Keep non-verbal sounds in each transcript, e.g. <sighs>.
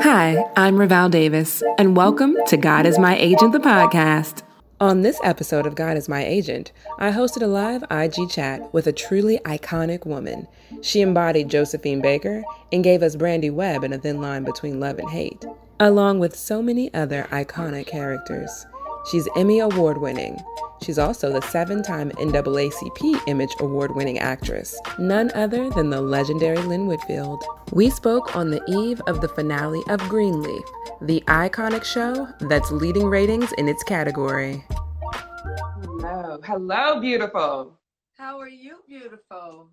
Hi, I'm Raval Davis, and welcome to God is My Agent, the podcast. On this episode of God is My Agent, I hosted a live IG chat with a truly iconic woman. She embodied Josephine Baker and gave us Brandy Webb in a thin line between love and hate, along with so many other iconic characters. She's Emmy Award winning. She's also the seven time NAACP Image Award winning actress, none other than the legendary Lynn Whitfield. We spoke on the eve of the finale of Greenleaf, the iconic show that's leading ratings in its category. Hello. Hello, beautiful. How are you, beautiful?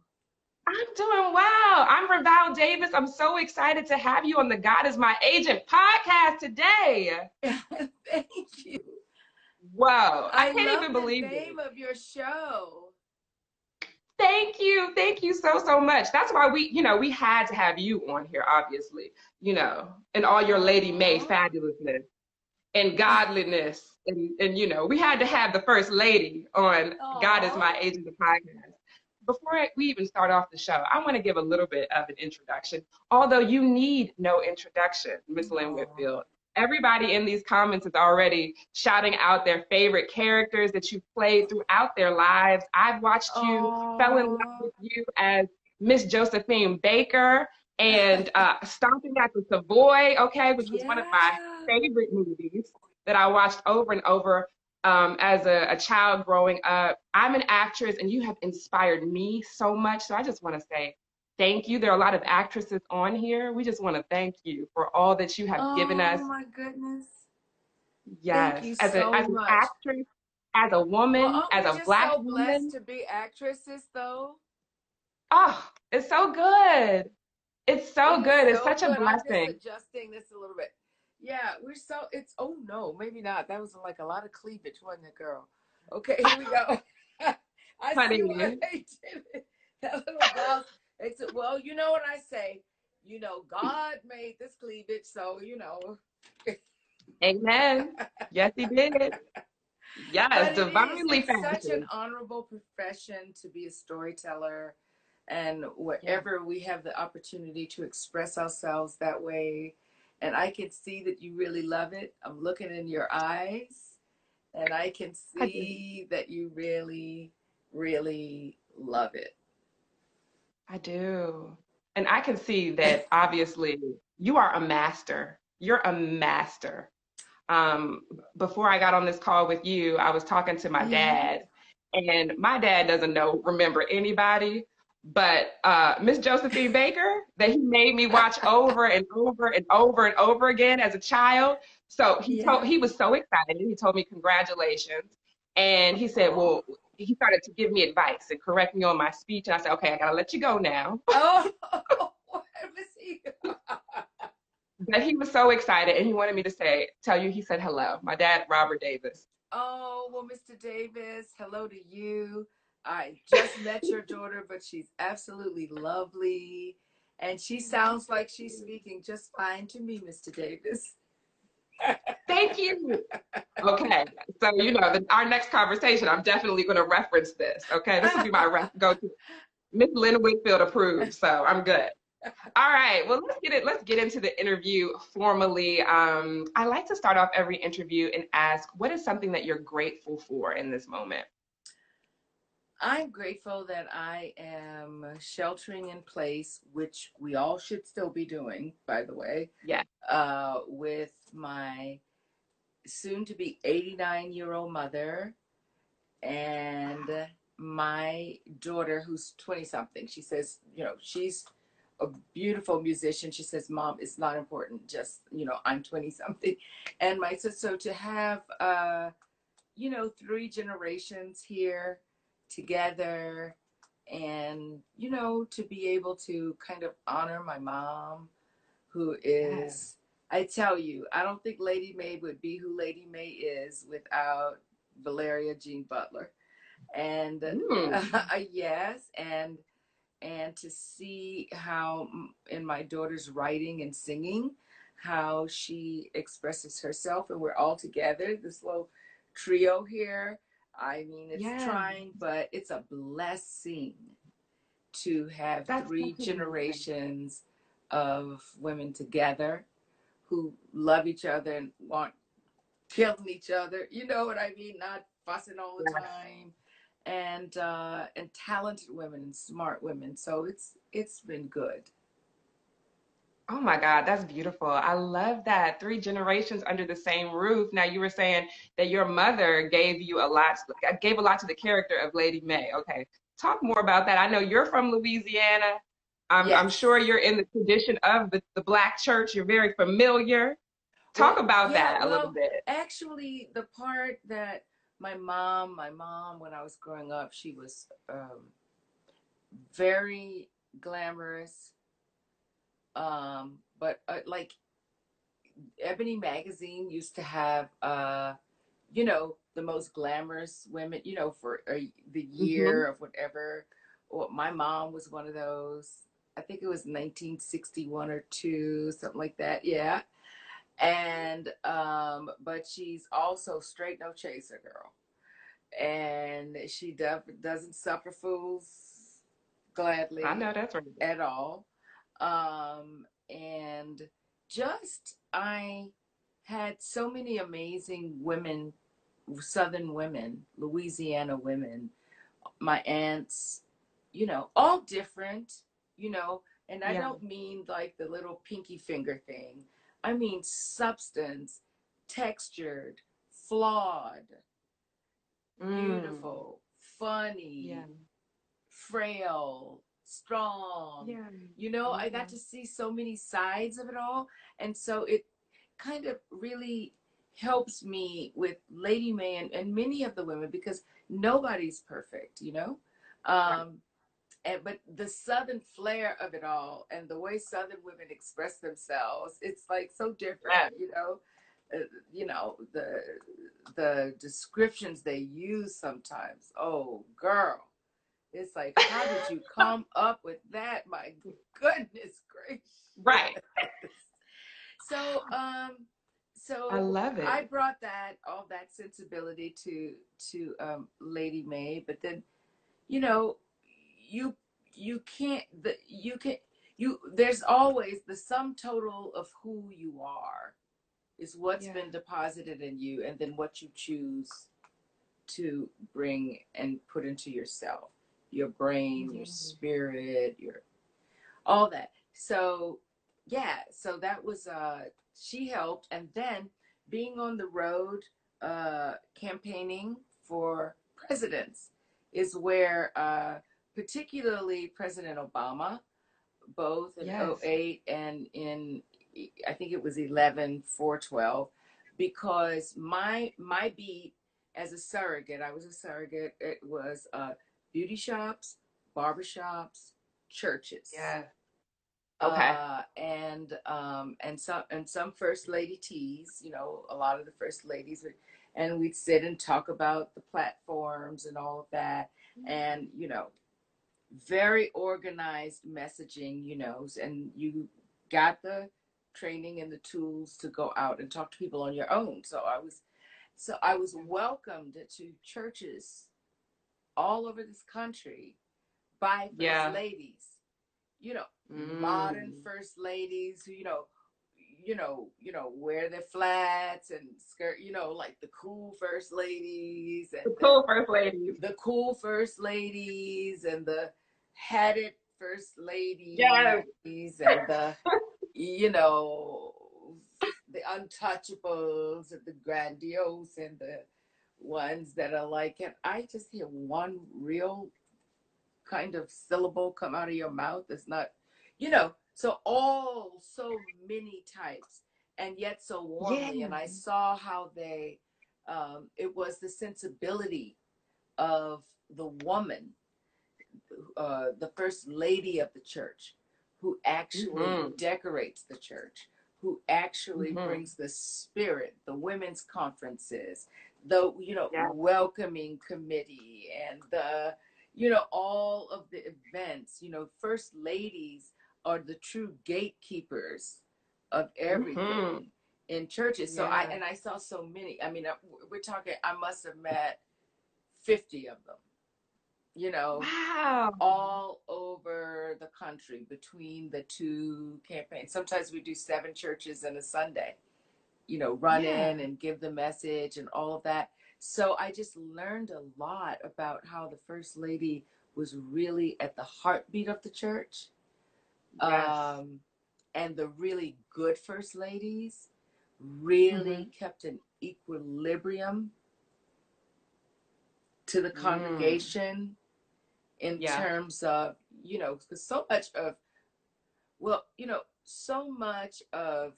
I'm doing well. I'm Raval Davis. I'm so excited to have you on the God is My Agent podcast today. <laughs> Thank you. Whoa. I, I can't even the believe it. name of your show. Thank you. Thank you so, so much. That's why we, you know, we had to have you on here, obviously, you know, and all your Lady Mae uh-huh. fabulousness and godliness. And, and, you know, we had to have the first lady on God is My Agent, the podcast. Before we even start off the show, I want to give a little bit of an introduction, although you need no introduction, Miss Lynn Whitfield. Everybody in these comments is already shouting out their favorite characters that you've played throughout their lives. I've watched you, fell in love with you as Miss Josephine Baker and uh, Stomping at the Savoy, okay, which was one of my favorite movies that I watched over and over um, as a, a child growing up. I'm an actress, and you have inspired me so much. So I just want to say thank you. There are a lot of actresses on here. We just want to thank you for all that you have given us. Oh my goodness. Yes, as, a, so as an actress, as a woman, Well, oh, as a black so blessed woman. to be actresses, though? Oh, it's so good. It's so good. It's so such a good. I'm blessing. just adjusting this a little bit. Yeah, we're so it's oh no, maybe not. That was like a lot of cleavage, wasn't it, girl? Okay, here we go. <laughs> I see Honey. what they <laughs> did. it. That little blouse. Said, well, you know what I say. You know, God made this cleavage, so you know. Amen. Yes, he did. Yes, it is, divinely it's such an honorable profession to be a storyteller and whatever we have the opportunity to express ourselves that way and i can see that you really love it i'm looking in your eyes and i can I see that you really really love it I do. And I can see that <laughs> obviously you are a master. You're a master. Um, before I got on this call with you, I was talking to my Mhm. dad, and my dad doesn't know, remember anybody, but uh, Miss Josephine Baker, that he made me watch <laughs> over and over and over and over again as a child. So he told he was so excited. He told me congratulations, and he said, "Well." He started to give me advice and correct me on my speech, and I said, "Okay, I gotta let you go now." oh what was he But he was so excited, and he wanted me to say, tell you, he said hello. My dad, Robert Davis. Oh, well, Mr. Davis, hello to you. I just met your <laughs> daughter, but she's absolutely lovely. And she sounds like she's speaking just fine to me, Mr. Davis. Thank you. Okay, so you know, the, our next conversation, I'm definitely going to reference this. Okay, this will be my ref- go-to. Miss Lynn Whitfield approved, so I'm good. All right, well, let's get it. Let's get into the interview formally. Um, I like to start off every interview and ask, what is something that you're grateful for in this moment? I'm grateful that I am sheltering in place, which we all should still be doing, by the way. Yeah. Uh, with my soon to be 89 year old mother and my daughter, who's 20 something. She says, you know, she's a beautiful musician. She says, Mom, it's not important. Just, you know, I'm 20 something. And my sister, so to have, uh, you know, three generations here together and you know to be able to kind of honor my mom who is i tell you i don't think lady Mae would be who lady Mae is without valeria jean butler. And Mm. <laughs> yes and and to see how mm, in my daughter's writing and singing how she expresses herself and we're all together this little trio here I mean, it's Yes. trying, but it's a blessing to have That's three generations of women together who love each other and want killing each other. You know what I mean? Not fussing all the Yes. time. And uh and talented women and smart women. So it's it's been good. Oh my God, that's beautiful. I love that. Three generations under the same roof. Now you were saying that your mother gave you a lot, gave a lot to the character of Lady Mae. Okay. Talk more about that. I know you're from Louisiana. I'm, I'm sure you're in the tradition of the, the Black church. You're very familiar. Talk Well, about yeah, that a little bit. actually the part that my mom my mom when i was growing up she was um, very glamorous um, but uh, like ebony magazine used to have uh, you know the most glamorous women you know for uh, the year of whatever. Or my mom was one of those. I think it was 1961 or 2 something like that yeah. And um but she's also straight no chaser girl. And she do- doesn't suffer fools gladly I know that's right. at all um and just i had so many amazing women southern women louisiana women my aunts you know all different you know and i Yeah. don't mean like the little pinky finger thing I mean substance, textured, flawed, Mm. beautiful, funny, Yeah. frail, strong. Yeah. You know, I got to see so many sides of it all. And so it kind of really helps me with Lady Mae and, and many of the women because nobody's perfect, you know? Um, and but the southern flair of it all and the way southern women express themselves it's like so different Yeah. you know uh, you know the the descriptions they use sometimes oh girl it's like how did you come up with that my goodness gracious Right. <laughs> so um so I love it. I brought that all that sensibility to to um, Lady Mae, but then you know you you can't the you can you there's always the sum total of who you are is what's Yeah. been deposited in you and then what you choose to bring and put into yourself your brain your Mhm. spirit your all that so yeah so that was uh she helped and then being on the road uh campaigning for presidents is where uh particularly president obama both in Yes. 08 and in i think it was 11 412 because my my beat as a surrogate i was a surrogate it was uh beauty shops barbershops churches Yeah. Okay. uh, and um, and some and some first lady teas, you know, a lot of the first ladies would, and we'd sit and talk about the platforms and all of that, and you know, very organized messaging, you know, and you got the training and the tools to go out and talk to people on your own. So I was, so I was welcomed to churches all over this country by first Yeah. ladies, you know modern Mm. first ladies who you know you know you know wear their flats and skirt you know like the cool first ladies and The cool first ladies. the, the cool first ladies and the headed first ladies Yes. and the you know the untouchables and the grandiose and the ones that are like and i just hear one real kind of syllable come out of your mouth It's not you know so all so many types and yet so warmly and i saw how they um it was the sensibility of the woman uh the first lady of the church who actually Mhm. decorates the church who actually Mhm. brings the spirit the women's conferences the you know Yeah. welcoming committee and the you know all of the events you know first ladies are the true gatekeepers of everything Mhm. in churches so i and i saw so many i mean uh, we're talking i must have met 50 of them you know, Wow. all over the country between the two campaigns. Sometimes we do seven churches in a Sunday, you know, run Yeah. in and give the message and all of that. So I just learned a lot about how the First Lady was really at the heartbeat of the church. Yes. Um, and the really good First Ladies really Mm-hmm. kept an equilibrium to the Mm. congregation in Yeah. terms of you know because so much of well you know so much of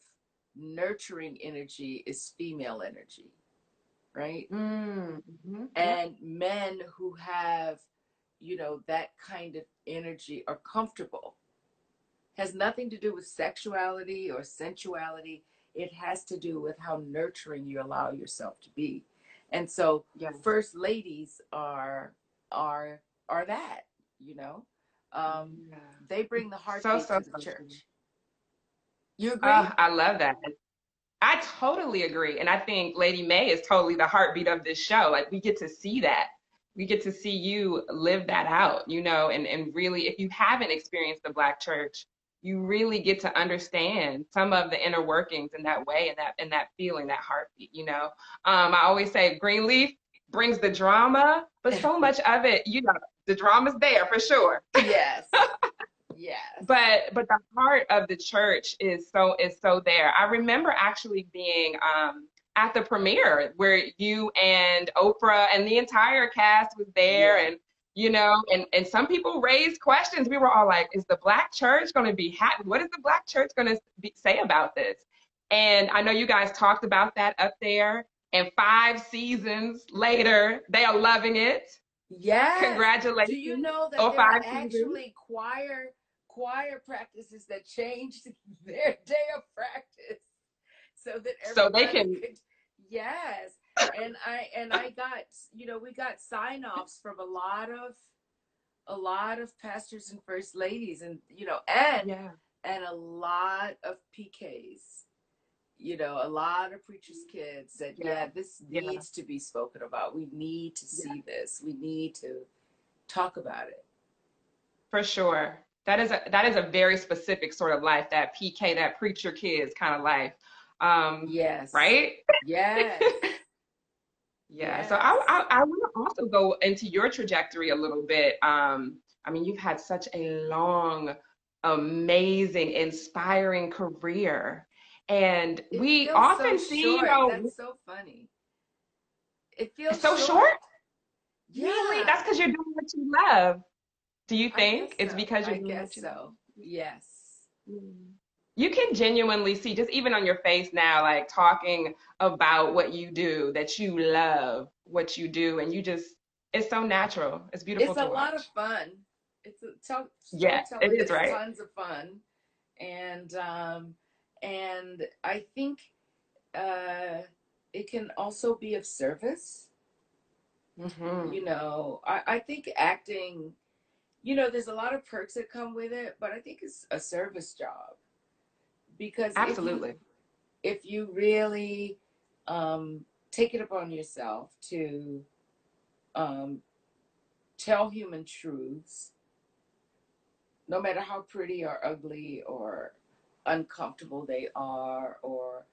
nurturing energy is female energy right? Mm, mhm. and men who have you know that kind of energy are comfortable. Has nothing to do with sexuality or sensuality. It has to do with how nurturing you allow yourself to be. And so Yeah. first ladies are are are that you know? Um Yeah. they bring the So, heartbeat so, to the so church you agree Oh, I love that. I totally agree. And I think Lady Mae is totally the heartbeat of this show. Like we get to see that. We get to see you live that out, you know, and, and really if you haven't experienced the black church, you really get to understand some of the inner workings in that way and that and that feeling, that heartbeat, you know. Um, I always say Greenleaf brings the drama, but so <laughs> much of it, you know, the drama's there for sure yes <laughs> yes. But but the heart of the church is so is so there. I remember actually being um at the premiere where you and oprah and the entire cast was there Yeah. and you know and and some people raised questions. We were all like is the black church going to be happy what is the black church going to say about this? And i know you guys talked about that up there. And five seasons later they are loving it. Yes. Congratulations do you know that Oh, there are actually choir choir practices that changed <laughs> their day of practice so that So they can- could, yes and i and i got you know we got sign-offs from a lot of a lot of pastors and first ladies and you know and yeah and a lot of pks you know a lot of preachers kids said yeah, Yeah. this Yeah. needs to be spoken about we need to see this we need to talk about it For sure. That is a that is a very specific sort of life, that PK, that preacher kids kind of life. Um, yes right? yes <laughs> Yeah. So I I, I want to also go into your trajectory a little bit. Um, I mean, you've had such a long, amazing, inspiring career. And It we often so see, you know, that's so funny it feels so short. yeah Really? That's because you're doing what you love. Do you think it's so. because you're i guess so yes you can genuinely see just even on your face now like talking about what you do that you love what you do and you just it's so natural it's beautiful it's a lot of fun. It's a tell, Yeah, it is, right? Tons of fun, and um, and I think uh, it can also be of service. mm-hmm. You know, I, I think acting. You know, there's a lot of perks that come with it, but I think it's a service job. Because if you- absolutely. if you really um, take it upon yourself to um, tell human truths, no matter how pretty or ugly or uncomfortable they are, or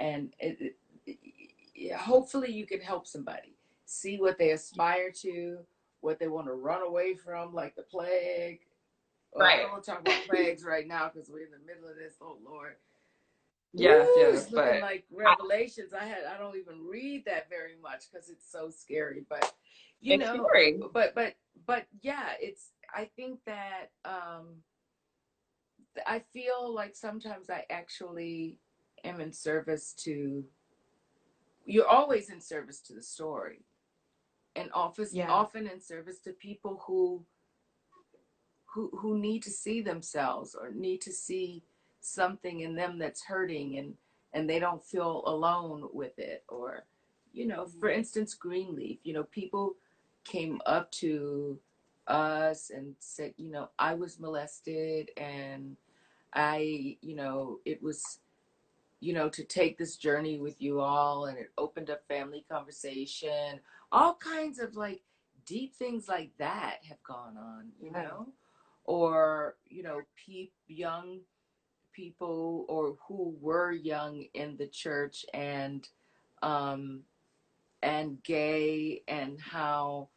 and it- it- hopefully you can help somebody see what they aspire to, what they want to run away from, like the plague. Well, I Right. don't want to talk about <laughs> plagues right now because we're in the middle of this. Oh Lord. yes Ooh, yes it's looking but like Revelations. I had I don't even read that very much because it's so scary. But you know, scary but but but yeah, it's. I think that um, I feel like sometimes I actually am in service to. You're always in service to the story, and often Yeah. often in service to people who. Who, who need to see themselves or need to see something in them that's hurting and and they don't feel alone with it or you know for mm-hmm. instance greenleaf you know people came up to us and said you know i was molested and i you know it was you know to take this journey with you all and it opened up family conversation all kinds of like deep things like that have gone on, you know, or you know, peep young people or who were young in the church and um, and gay and how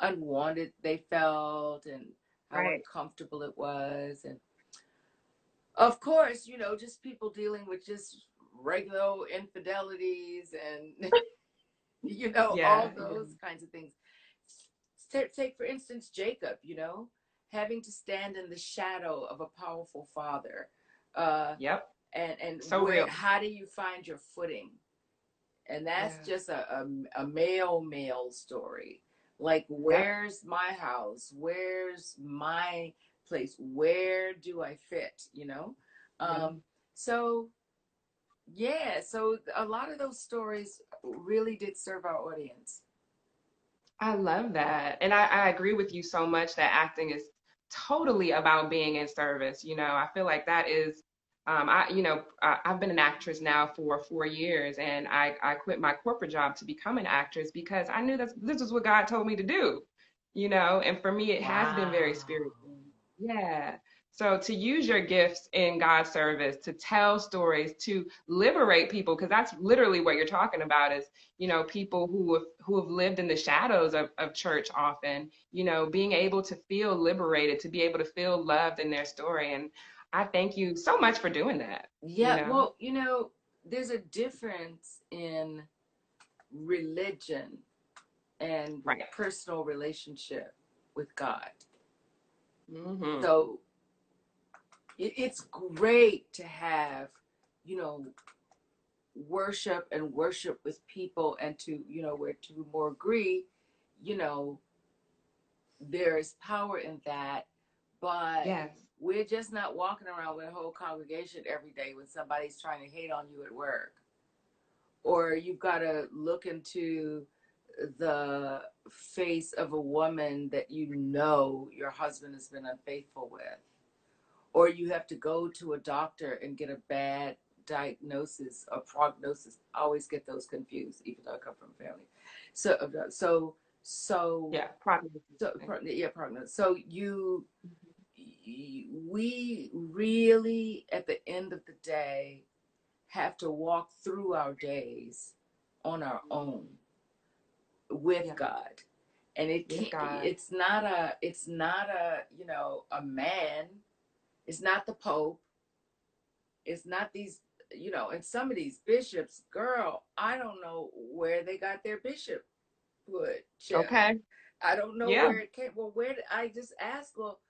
unwanted they felt and how right. uncomfortable it was and of course you know just people dealing with just regular infidelities and <laughs> you know yeah, all those yeah. kinds of things. Take, take for instance jacob you know having to stand in the shadow of a powerful father uh yep. and and so where, how do you find your footing? And that's yeah. just a, a, a male male story. Like where's my house? Where's my place? Where do i fit? You know? Um so yeah so a lot of those stories really did serve our audience i love that and I, I agree with you so much that acting is totally about being in service you know i feel like that is um, I, you know, I, have been an actress now for four years, and I, I quit my corporate job to become an actress because I knew that this was what God told me to do, you know. And for me, it wow. has been very spiritual. Yeah. So to use your gifts in God's service, to tell stories, to liberate people, because that's literally what you're talking about is, you know, people who have who have lived in the shadows of, of church often, you know, being able to feel liberated, to be able to feel loved in their story. And I thank you so much for doing that. Yeah, you know? well, you know, there's a difference in religion and right. personal relationship with God. Mm-hmm. So it, it's great to have, you know, worship and worship with people and to, you know, where to more agree, you know, there is power in that. But yes we're just not walking around with a whole congregation every day when somebody's trying to hate on you at work. Or you've got to look into the face of a woman that you know your husband has been unfaithful with. Or you have to go to a doctor and get a bad diagnosis or prognosis. I always get those confused, even though I come from a family. So, uh, so, so yeah, prognosis. So, yeah, prognosis. So you mm-hmm. we really, at the end of the day, have to walk through our days on our mm-hmm. own with yeah. God. And it can't, it's not a, it's not a, you know, a man. It's not the Pope. It's not these, you know, and some of these bishops, girl, I don't know where they got their bishop put. Okay. I don't know yeah. where it came. Well, where did I just ask? Well,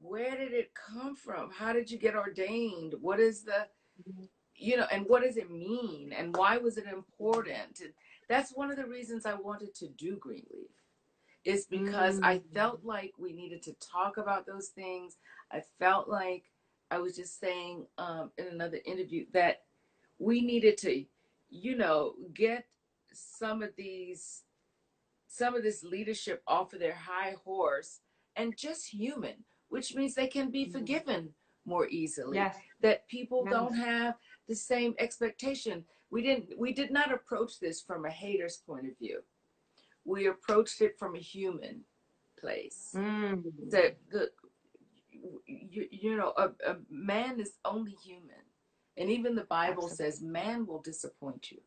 where did it come from? How did you get ordained? What is the, mm-hmm. you know, and what does it mean? And why was it important? And that's one of the reasons I wanted to do Greenleaf, is because mm. I felt like we needed to talk about those things. I felt like I was just saying um, in another interview that we needed to, you know, get some of these, some of this leadership off of their high horse and just human which means they can be mm-hmm. forgiven more easily. Yes. That people yes. don't have the same expectation. We didn't we did not approach this from a hater's point of view. We approached it from a human place. Mm. That the you, you know a, a man is only human. And even the Bible Absolutely. says man will disappoint you.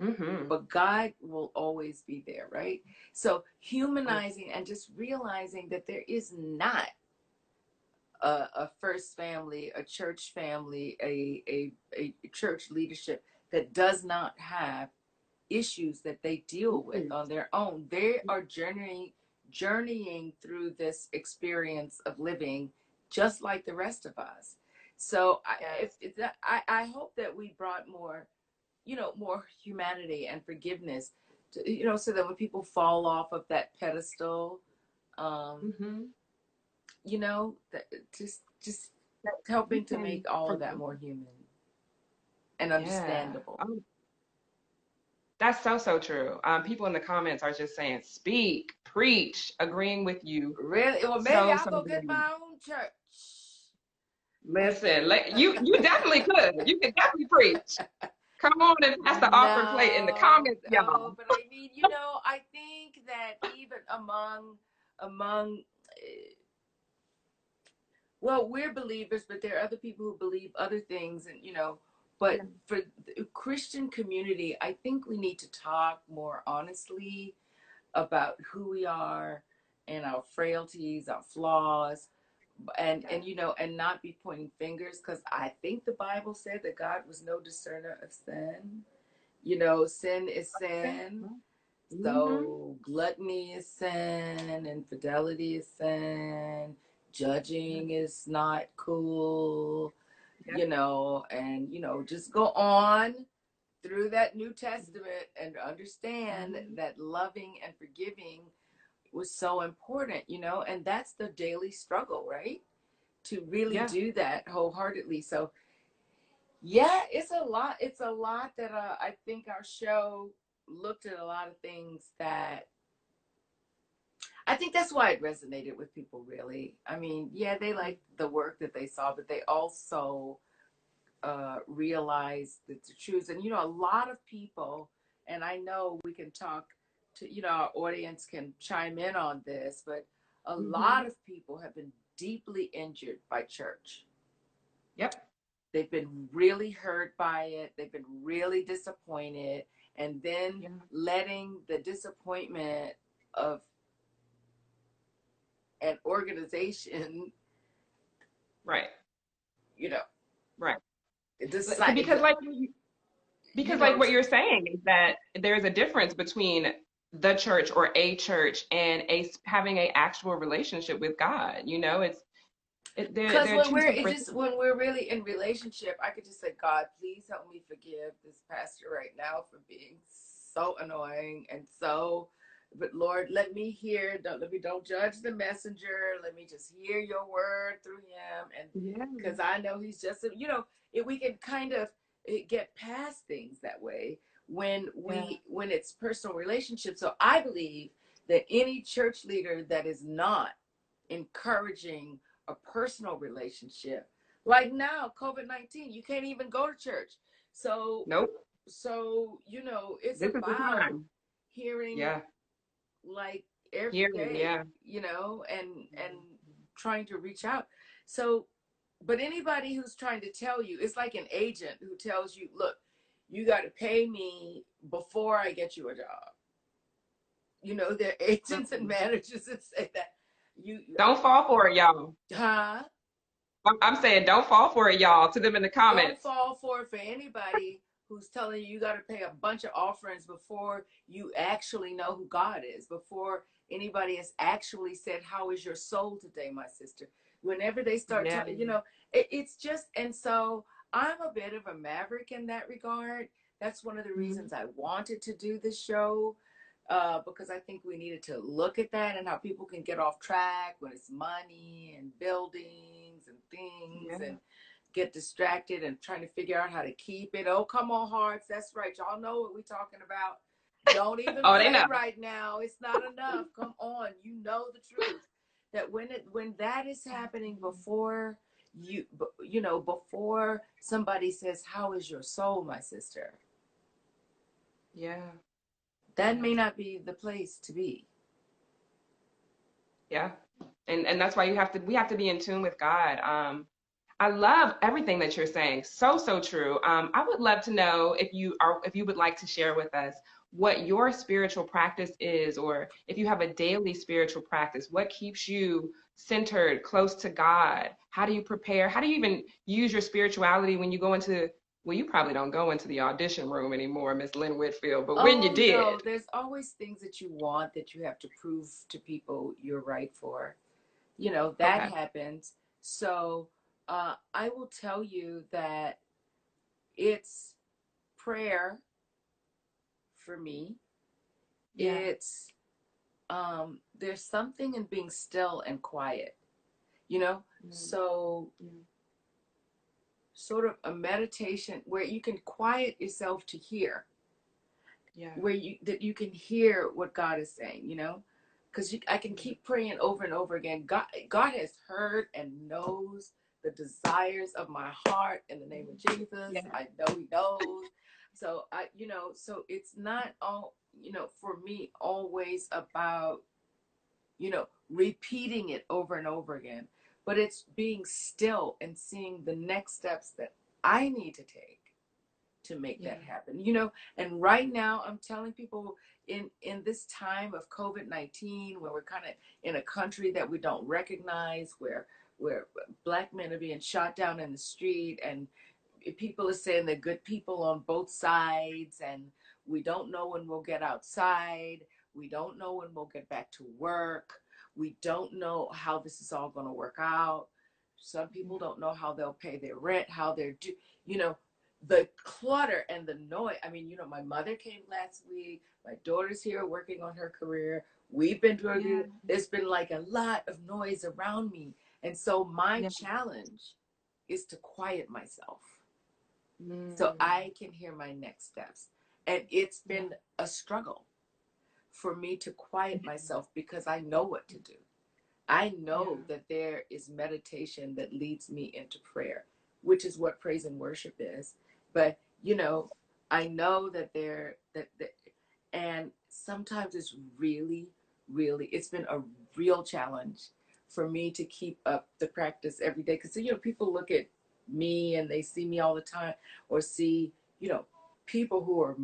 Mm-hmm. But God will always be there, right? So humanizing and just realizing that there is not a, a first family, a church family, a, a, a church leadership that does not have issues that they deal with mm-hmm. on their own. They are journeying journeying through this experience of living just like the rest of us. So I, if, if that, I, I hope that we brought more you know, more humanity and forgiveness. To, you know, so that when people fall off of that pedestal, um, mm-hmm. you know, that just just helping to make all of that more human and understandable. Yeah. That's so so true. Um, people in the comments are just saying, "Speak, preach," agreeing with you. Really? Well, maybe so, I'll so go get my own church. Listen, you you definitely could. You could definitely preach. Come on and pass the no, offer plate in the comments, y'all. No, but I mean, you know, I think that even among among uh, well, we're believers, but there are other people who believe other things, and you know. But yeah. for the Christian community, I think we need to talk more honestly about who we are and our frailties, our flaws, and yeah. and you know, and not be pointing fingers because I think the Bible said that God was no discerner of sin. You know, sin is sin. Mm-hmm. So gluttony is sin, infidelity is sin, judging is not cool, yeah. you know, and you know, just go on through that New Testament and understand mm-hmm. that loving and forgiving was so important, you know, and that's the daily struggle, right? To really yeah. do that wholeheartedly. So, yeah, it's a lot. It's a lot that uh, I think our show looked at a lot of things that I think that's why it resonated with people, really. I mean, yeah, they liked the work that they saw, but they also uh, realized the, the truth. And, you know, a lot of people, and I know we can talk to, you know, our audience can chime in on this, but a mm-hmm. lot of people have been deeply injured by church. Yep. They've been really hurt by it. They've been really disappointed. And then yeah. letting the disappointment of an organization right. you know. Right. Decide, because like because like what you're saying is that there's a difference between the church or a church and a having a actual relationship with God. You know, it's it, because when we're it just when we're really in relationship, I could just say, God, please help me forgive this pastor right now for being so annoying and so but Lord, let me hear. Don't let me don't judge the messenger. Let me just hear your word through him, and because yeah. I know he's just you know if we can kind of eh, get past things that way when we yeah. when it's personal relationships. So I believe that any church leader that is not encouraging a personal relationship, like now COVID nineteen, you can't even go to church. So nope. So you know it's this about hearing yeah like every yeah, day, yeah. you know, and and trying to reach out. So, but anybody who's trying to tell you, it's like an agent who tells you, look, you got to pay me before I get you a job. You know, there are <laughs> agents and mm-hmm. managers that say that. You don't fall for it, y'all. Huh? I'm saying don't fall for it, y'all. To them in the comments. Don't fall for it for anybody who's telling you you got to pay a bunch of offerings before you actually know who God is, before anybody has actually said, How is your soul today, my sister? Whenever they start, yeah. you know, it, it's just, and so I'm a bit of a maverick in that regard. That's one of the mm-hmm. reasons I wanted to do this show. Uh, because I think we needed to look at that and how people can get off track when it's money and buildings and things yeah. and get distracted and trying to figure out how to keep it. Oh, come on, hearts. That's right. Y'all know what we're talking about. Don't <laughs> even oh, play right now. It's not enough. Come on. You know the truth. That when it when that is happening before you you know before somebody says how is your soul my sister yeah that may not be the place to be yeah and and that's why you have to we have to be in tune with god um I love everything that you're saying. So, so true. Um, I would love to know if you are, if you would like to share with us what your spiritual practice is, or if you have a daily spiritual practice, what keeps you centered, close to God? How do you prepare? How do you even use your spirituality when you go into well, you probably don't go into the audition room anymore, Miss Lynn Whitfield, but when you oh, did. No, there's always things that you want that you have to prove to people you're right for. You know, that okay. happens. So uh, I will tell you that it's prayer for me. Yeah. It's um, there's something in being still and quiet, you know. Mm. So, mm. sort of a meditation where you can quiet yourself to hear. Yeah. Where you that you can hear what God is saying, you know, because I can keep praying over and over again. God, God has heard and knows the desires of my heart in the name of Jesus. Yeah. I know He knows. So I, you know, so it's not all you know, for me, always about, you know, repeating it over and over again. But it's being still and seeing the next steps that I need to take to make yeah. that happen. You know, and right now I'm telling people in in this time of COVID-19 where we're kind of in a country that we don't recognize where where black men are being shot down in the street and people are saying they're good people on both sides and we don't know when we'll get outside. We don't know when we'll get back to work. We don't know how this is all going to work out. Some people don't know how they'll pay their rent, how they're do, you know, the clutter and the noise. I mean, you know, my mother came last week. My daughter's here working on her career. We've been doing yeah. There's been like a lot of noise around me. And so my yeah. challenge is to quiet myself mm. so I can hear my next steps. And it's been a struggle for me to quiet mm-hmm. myself because I know what to do. I know yeah. that there is meditation that leads me into prayer, which is what praise and worship is. But, you know, I know that there that, that and sometimes it's really really it's been a real challenge for me to keep up the practice every day because you know people look at me and they see me all the time or see you know people who are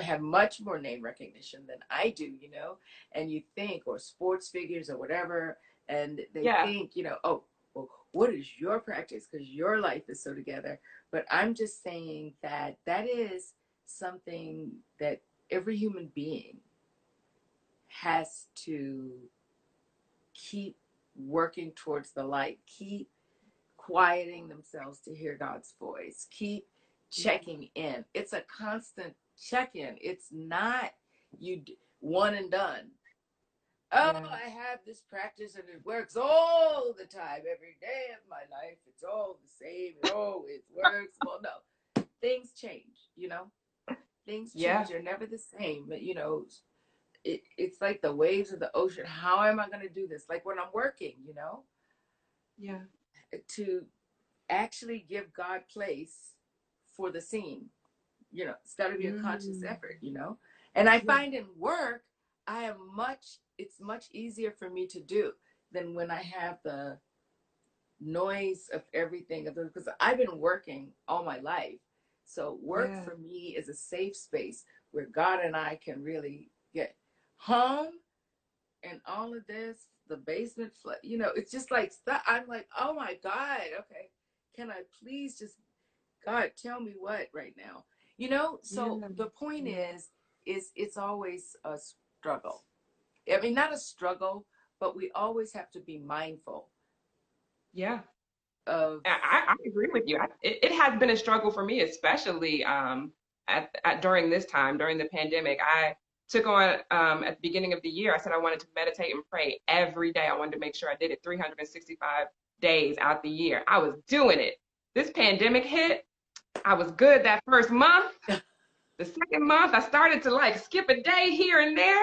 have much more name recognition than I do, you know, and you think, or sports figures or whatever, and they yeah. think, you know, oh, well, what is your practice? Because your life is so together. But I'm just saying that that is something that every human being has to keep working towards the light, keep quieting themselves to hear God's voice, keep checking in. It's a constant check in. It's not you one and done. Oh, yeah. I have this practice and it works all the time, every day of my life. It's all the same. It always <laughs> works. Well, no, things change, you know? Things change. Yeah. They're never the same. But, you know, it, it's like the waves of the ocean. How am I going to do this? Like when I'm working, you know? Yeah. To actually give God place for the scene. You know, it's got to be a mm. conscious effort, you know? And I find in work, I am much, it's much easier for me to do than when I have the noise of everything. Because I've been working all my life. So work yeah. for me is a safe space where God and I can really get home and all of this, the basement, flood, you know, it's just like, I'm like, oh my God, okay, can I please just God, tell me what right now. You know, so yeah. the point yeah. is, is it's always a struggle. I mean, not a struggle, but we always have to be mindful. Yeah. Of I, I agree with you. I, it, it, has been a struggle for me, especially um, at, at during this time, during the pandemic. I took on um, at the beginning of the year. I said I wanted to meditate and pray every day. I wanted to make sure I did it 365 days out the year. I was doing it. This pandemic hit, I was good that first month. The second month, I started to like skip a day here and there.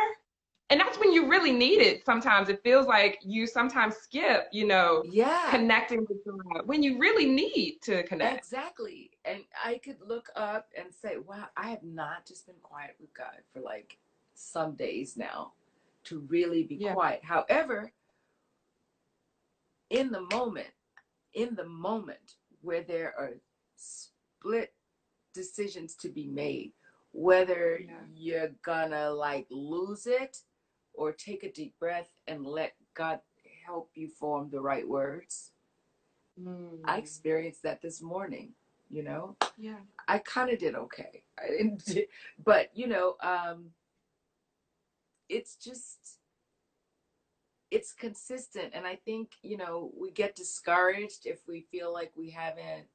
And that's when you really need it. Sometimes it feels like you sometimes skip, you know, yeah, connecting with God when you really need to connect. Exactly. And I could look up and say, wow, I have not just been quiet with God for like some days now to really be yeah. quiet. However, in the moment, in the moment where there are split decisions to be made whether yeah. you're gonna like lose it or take a deep breath and let God help you form the right words. Mm. I experienced that this morning, you know? Yeah. I kind of did okay. I didn't, <laughs> but you know, um, it's just, it's consistent. And I think, you know, we get discouraged if we feel like we haven't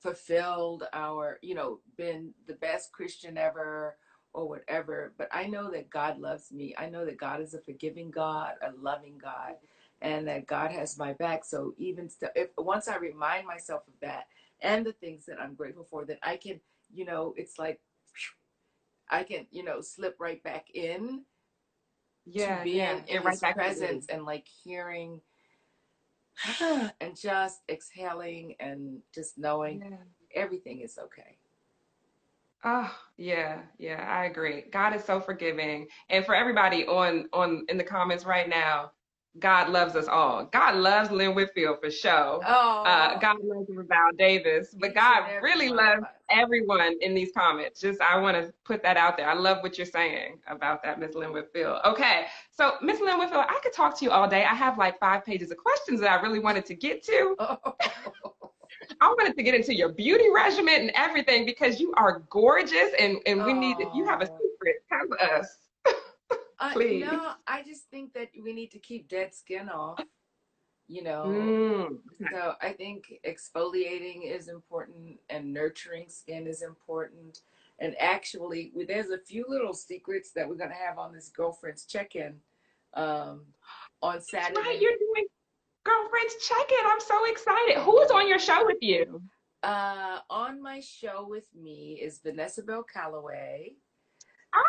fulfilled our, you know, been the best Christian ever or whatever. But I know that God loves me. I know that God is a forgiving God, a loving God, and that God has my back. So even still, if once I remind myself of that and the things that I'm grateful for, that I can, you know, it's like I can, you know, slip right back in. Yeah, to being yeah. in right His presence and like hearing <sighs> and just exhaling and just knowing yeah. everything is okay. Oh, yeah, yeah, I agree. God is so forgiving. And for everybody on on in the comments right now, God loves us all. God loves Lynn Whitfield for sure. Oh, Uh, God loves Raval Davis, but God really loves everyone in these comments. Just I want to put that out there. I love what you're saying about that, Miss Lynn Whitfield. Okay, so Miss Lynn Whitfield, I could talk to you all day. I have like five pages of questions that I really wanted to get to. <laughs> I wanted to get into your beauty regimen and everything because you are gorgeous and, and we need if you have a Oh. secret, tell us. Uh, Please. no, I just think that we need to keep dead skin off. You know, Mm. so I think exfoliating is important and nurturing skin is important. And actually, we- there's a few little secrets that we're gonna have on this girlfriend's check-in um, on That's Saturday. right, you're doing girlfriends check-in. I'm so excited. Who's on your show with you? Uh, on my show with me is Vanessa Bell Calloway, Ah,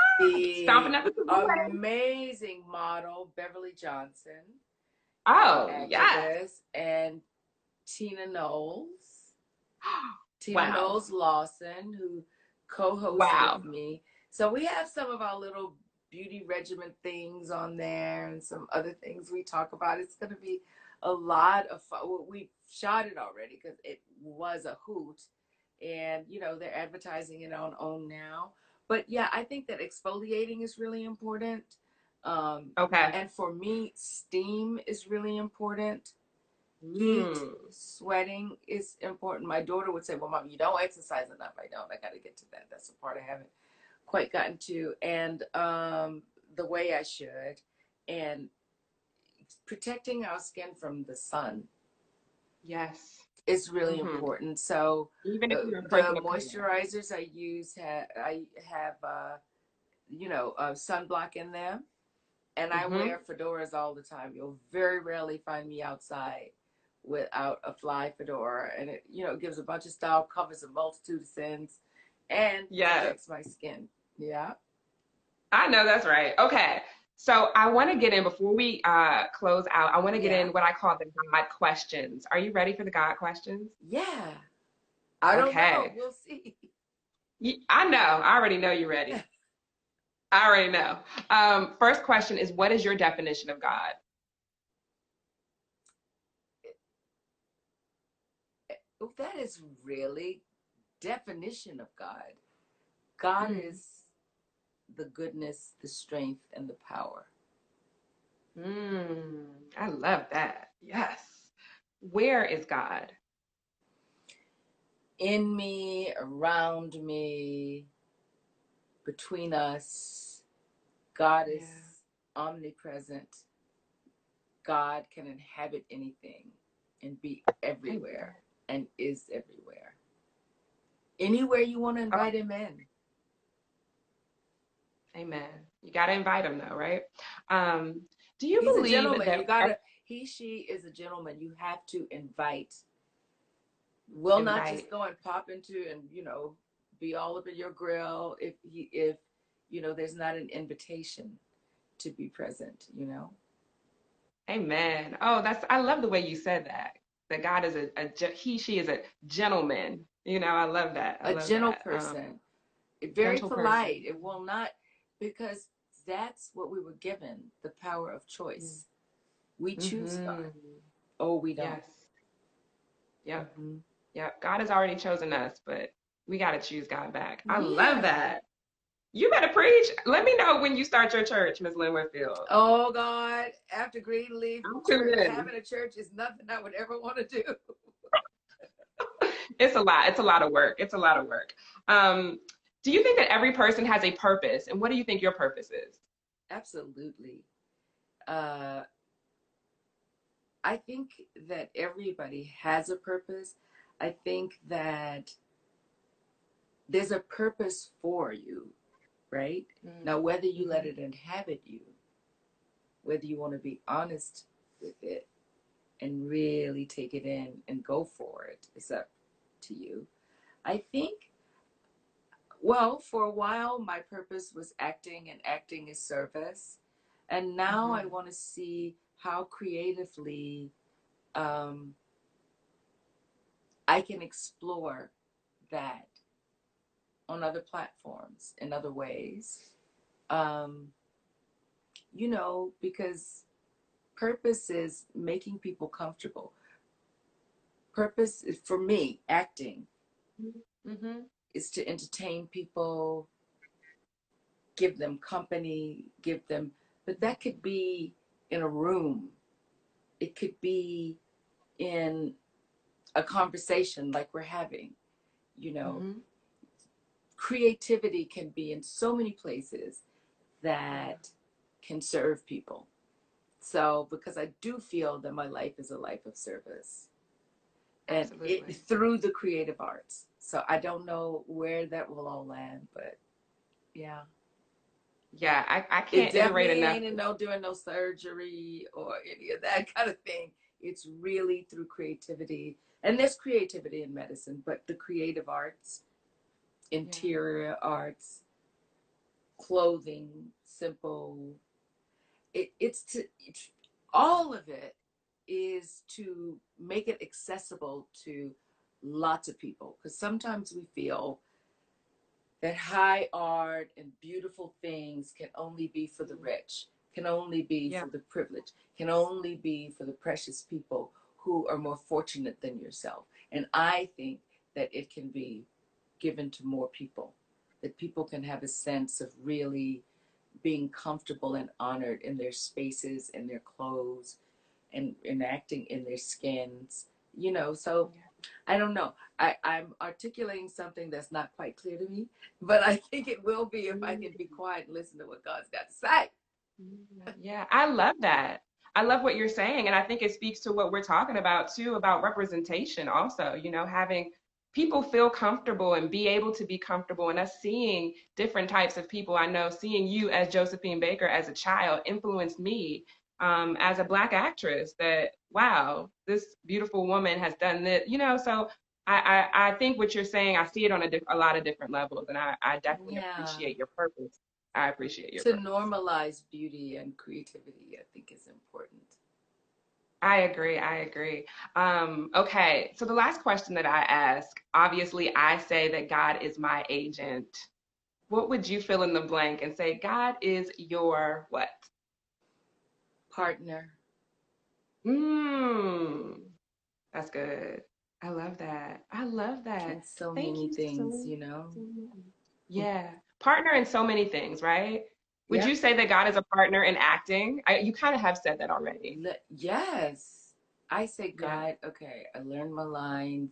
stomping at the amazing model Beverly Johnson, Oh, yes. and Tina Knowles. <gasps> Tina Wow. Knowles Lawson, who co-hosted Wow. me. So we have some of our little beauty regimen things on there and some other things we talk about. It's going to be a lot of fun. We shot it already because it was a hoot. And, you know, they're advertising it on OWN now. But yeah, I think that exfoliating is really important. Um, Okay. and for me, steam is really important Mm. sweating is important. My daughter would say, Well, mom, you don't exercise enough. I don't. I got to get to that. That's the part I haven't quite gotten to. And um, the way I should. And protecting our skin from the sun Yes. Is really Mhm. important. So Even if the, you're the person of color. moisturizers I use, ha- I have, uh, you know, uh, sunblock in them. And I Mhm. wear fedoras all the time. You'll very rarely find me outside without a fly fedora. And it, you know, gives a bunch of style, covers a multitude of sins, and Yes. protects my skin. Yeah. I know that's right. Okay. So I want to get in before we uh, close out. I want to get Yeah. in what I call the God questions. Are you ready for the God questions? Yeah. I don't Okay. know. We'll see. I know. I already know you're ready. <laughs> I already know. Um, first question is What is your definition of God? Oh, that is really definition of God. God Mm. is the goodness, the strength, and the power. Mm, I love that. Yes. Where is God? In me, around me, between us. God is Yeah. omnipresent. God can inhabit anything and be everywhere and is everywhere. Anywhere you want to invite him in. Amen. You got to invite him, though, right? Um, do you He's believe that You gotta. He, she is a gentleman. You have to invite. Will not just go and pop into and you know be all up in your grill if he if you know there's not an invitation to be present. You know. Amen. Oh, that's I love the way you said that. That God is a, a he she is a gentleman. You know, I love that. I a love gentle that. Um, person. very gentle polite. person. It will not because that's what we were given the power of choice. We choose mhm. God. Oh, we don't. Yes. Yep. Mhm. Yep. God has already chosen us, but we got to choose God back. I Yeah. love that. You better preach. Let me know when you start your church, Miss Lynn Whitfield. Oh God! After Greenleaf, church- in. having a church is nothing I would ever want to do. <laughs> It's a lot. It's a lot of work. It's a lot of work. Um, do you think that every person has a purpose? And what do you think your purpose is? Absolutely. Uh, I think that everybody has a purpose. I think that there's a purpose for you, right? Now, whether you let it inhabit you, whether you want to be honest with it and really take it in and go for it, it's up to you. I think, well, for a while, my purpose was acting, and acting is service. And now I Mhm. want to see how creatively um, I can explore that on other platforms in other ways. Um, you know, because purpose is making people comfortable. Purpose is for me, acting Mm-hmm. Is to entertain people, give them company, give them, but that could be in a room. It could be in a conversation like we're having, you know. Mm-hmm. Creativity can be in so many places that can serve people. So, because I do feel that my life is a life of service and it, through the creative arts. So, I don't know where that will all land, but yeah. Yeah, I, I can't iterate definitely enough. ain't no doing no surgery or any of that <laughs> kind of thing. It's really through creativity. And there's creativity in medicine, but the creative arts, interior arts, clothing, simple. It, it's to it's, all of it is to make it accessible to lots of people because sometimes we feel that high art and beautiful things can only be for the rich, can only be Yeah. for the privileged, can only be for the precious people who are more fortunate than yourself. And I think that it can be given to more people, that people can have a sense of really being comfortable and honored in their spaces, in their clothes, and enacting in their skins. You know, so I don't know. I, I'm articulating something that's not quite clear to me, but I <laughs> think it will be if I can be mm. quiet and listen to what God's got to say. Yeah, I love that. I love what you're saying. And I think it speaks to what we're talking about too, about representation also, you know, having people feel comfortable and be able to be comfortable and us seeing different types of people. I know seeing you as Josephine Baker as a child influenced me um, as a black actress that, wow, this beautiful woman has done this, you know, so I, I, I think what you're saying, I see it on a, a lot of different levels and I, I definitely Yeah. appreciate your purpose. I appreciate your To purpose. normalize beauty and creativity, I think is important. I agree. I agree. Um, okay, so the last question that I ask, obviously, I say that God is my agent. What would you fill in the blank and say God is your what? Partner. Mmm, that's good. I love that. I love that. And so Thank many you things, so you know. Hmm. Yeah, partner in so many things, right? Would Yeah. you say that God is a partner in acting? I, you kind of have said that already. Le- yes. I say, Yeah. God, okay, I learned my lines.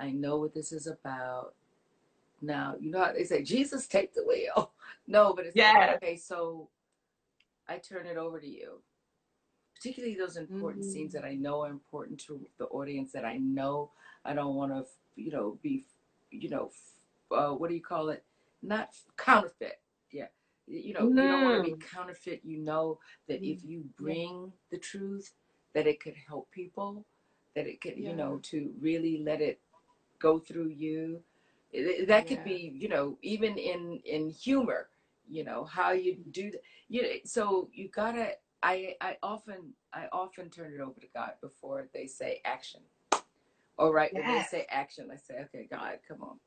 I know what this is about. Now, you know how they say, Jesus, take the wheel. <laughs> No, but it's like, okay, so I turn it over to you. Particularly those important Mhm. scenes that I know are important to the audience that I know I don't want to, you know, be, you know, uh, what do you call it? Not counterfeit. Yeah. You know, you don't want to be counterfeit. You know that if you bring the truth, that it could help people, that it could, you know, to really let it go through you. That could Yeah. be, you know, even in in humor, you know, how you do that. You know, so you gotta. I I often I often turn it over to God before they say action. All right, when they say action, I say, okay, God, come on,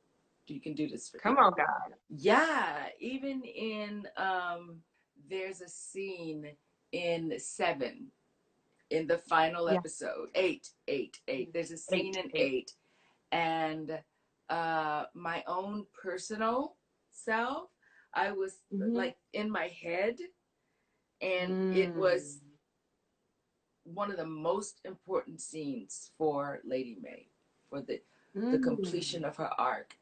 you can do this for me. Come on, God. Yeah, even in um there's a scene in seven in the final Yeah. episode. Eight, eight, eight. There's a scene Eight, in eight. And uh my own personal self, I was Mhm. like in my head and it was one of the most important scenes for Lady Mae for the the Mm. completion of her arc.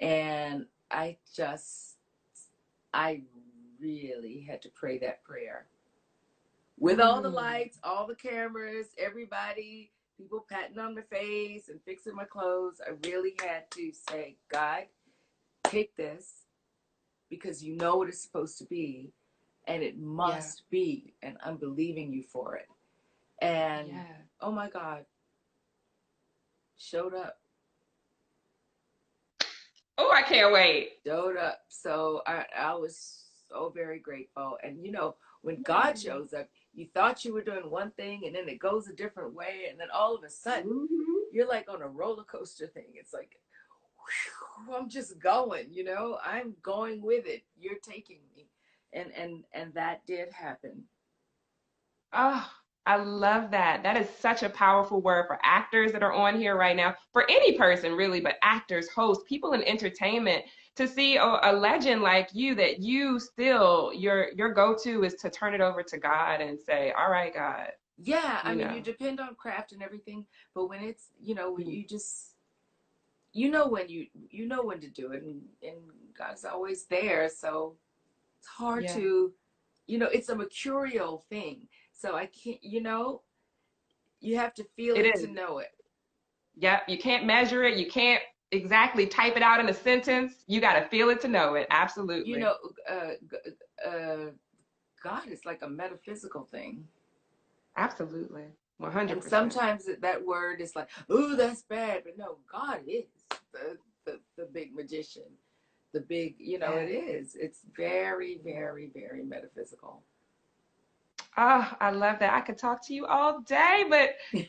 And I just, I really had to pray that prayer. With all the Mm. lights, all the cameras, everybody, people patting on my face and fixing my clothes, I really had to say, God, take this because you know what it's supposed to be and it must be. And I'm believing you for it. And Yeah. oh my God, showed up. Oh, I can't wait. showed up. So I, I was so very grateful. And you know, when God Mm. shows up, you thought you were doing one thing and then it goes a different way. And then all of a sudden, Mhm. you're like on a roller coaster thing. It's like, whew, I'm just going, you know, I'm going with it. You're taking me. And and and that did happen. Oh, I love that. That is such a powerful word for actors that are on here right now, for any person really, but actors, hosts, people in entertainment to see a, a legend like you that you still your your go-to is to turn it over to God and say, "All right, God." Yeah, I mean, know. you depend on craft and everything, but when it's, you know, when mm. you just you know when you you know when to do it and, and God's always there, so it's hard yeah. to you know, it's a mercurial thing so I can't, you know, you have to feel it, it to know it. Yep. You can't measure it. You can't exactly type it out in a sentence. You got to feel it to know it. Absolutely. You know, uh, uh, God is like a metaphysical thing. Absolutely. 100%. And sometimes that word is like, oh, that's bad. But no, God is the, the, the big magician. The big, you know, yeah. it is. It's very, very, very metaphysical. Oh, I love that. I could talk to you all day, but <laughs>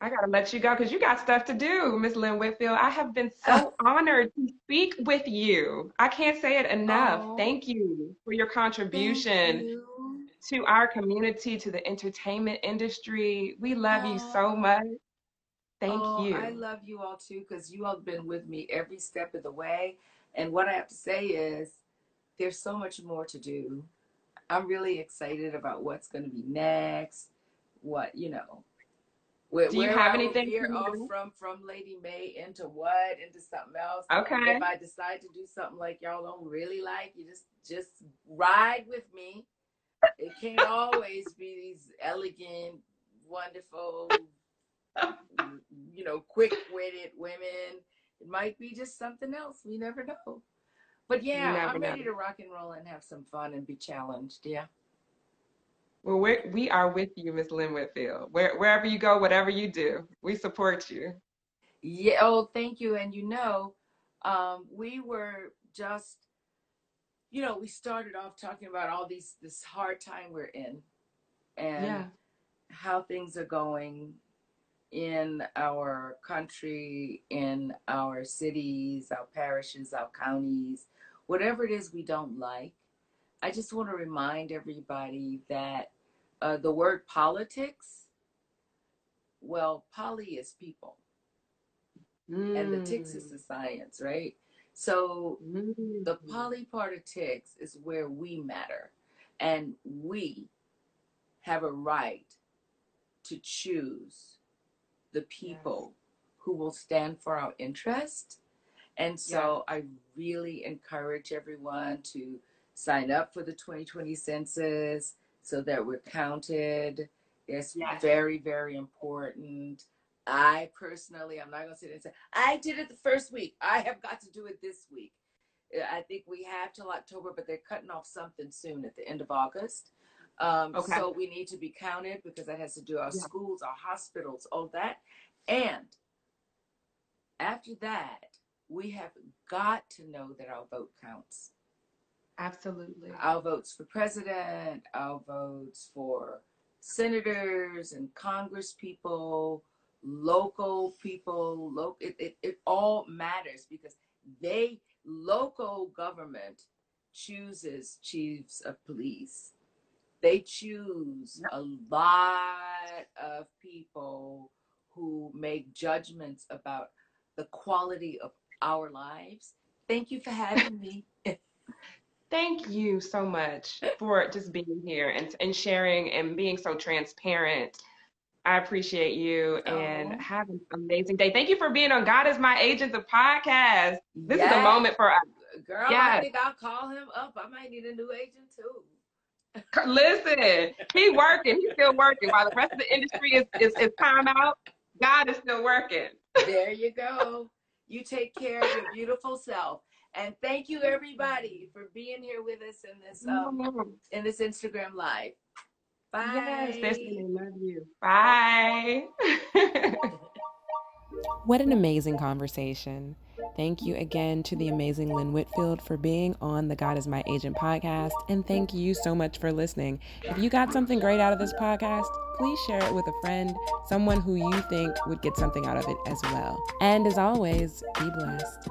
I got to let you go because you got stuff to do, Miss Lynn Whitfield. I have been so <laughs> honored to speak with you. I can't say it enough. Oh, Thank you for your contribution you. to our community, to the entertainment industry. We love oh. you so much. Thank oh, you. I love you all too because you all have been with me every step of the way. And what I have to say is, there's so much more to do. I'm really excited about what's going to be next. What you know. Where, Do you have I anything from from Lady Mae into what into something else? Okay. If I decide to do something like y'all don't really like, you just just ride with me. It can't <laughs> always be these elegant, wonderful, <laughs> you know, quick-witted women. It might be just something else. We never know. But yeah, I'm ready to rock and roll and have some fun and be challenged. Yeah. Well, we're, we are with you, Miss Lynn Whitfield. Where, wherever you go, whatever you do, we support you. Yeah. Oh, thank you. And you know, um, we were just, you know, we started off talking about all these this hard time we're in, and yeah. how things are going in our country, in our cities, our parishes, our counties, whatever it is we don't like, I just want to remind everybody that uh, the word politics, well, poly is people, mm. and the ticks is the mm. science, right? So mm. the poly part of ticks is where we matter, and we have a right to choose the people yes. who will stand for our interest and so I really encourage everyone to sign up for the 2020 census so that we're counted. It's yes. very, very important. I personally, I'm not going to sit and say, I did it the first week. I have got to do it this week. I think we have till October, but they're cutting off something soon at the end of August. Um, okay. So we need to be counted because that has to do our yeah. schools, our hospitals, all that. And after that, we have got to know that our vote counts. Absolutely. Our votes for president, our votes for senators and congress people, local people, local it, it, it all matters because they local government chooses chiefs of police. They choose a lot of people who make judgments about the quality of our lives. Thank you for having me. <laughs> Thank you so much for just being here and, and sharing and being so transparent. I appreciate you and oh. have an amazing day. Thank you for being on God is My Agent, the podcast. This yes. is a moment for us. Girl, yes. I think I'll call him up. I might need a new agent too. Listen, he's working. He's still working. While the rest of the industry is, is, is time out, God is still working. There you go. You take care of your beautiful self. And thank you everybody for being here with us in this um, in this Instagram live. Bye. Yes, love you. Bye. <laughs> what an amazing conversation. Thank you again to the amazing Lynn Whitfield for being on the God is My Agent podcast. And thank you so much for listening. If you got something great out of this podcast, please share it with a friend, someone who you think would get something out of it as well. And as always, be blessed.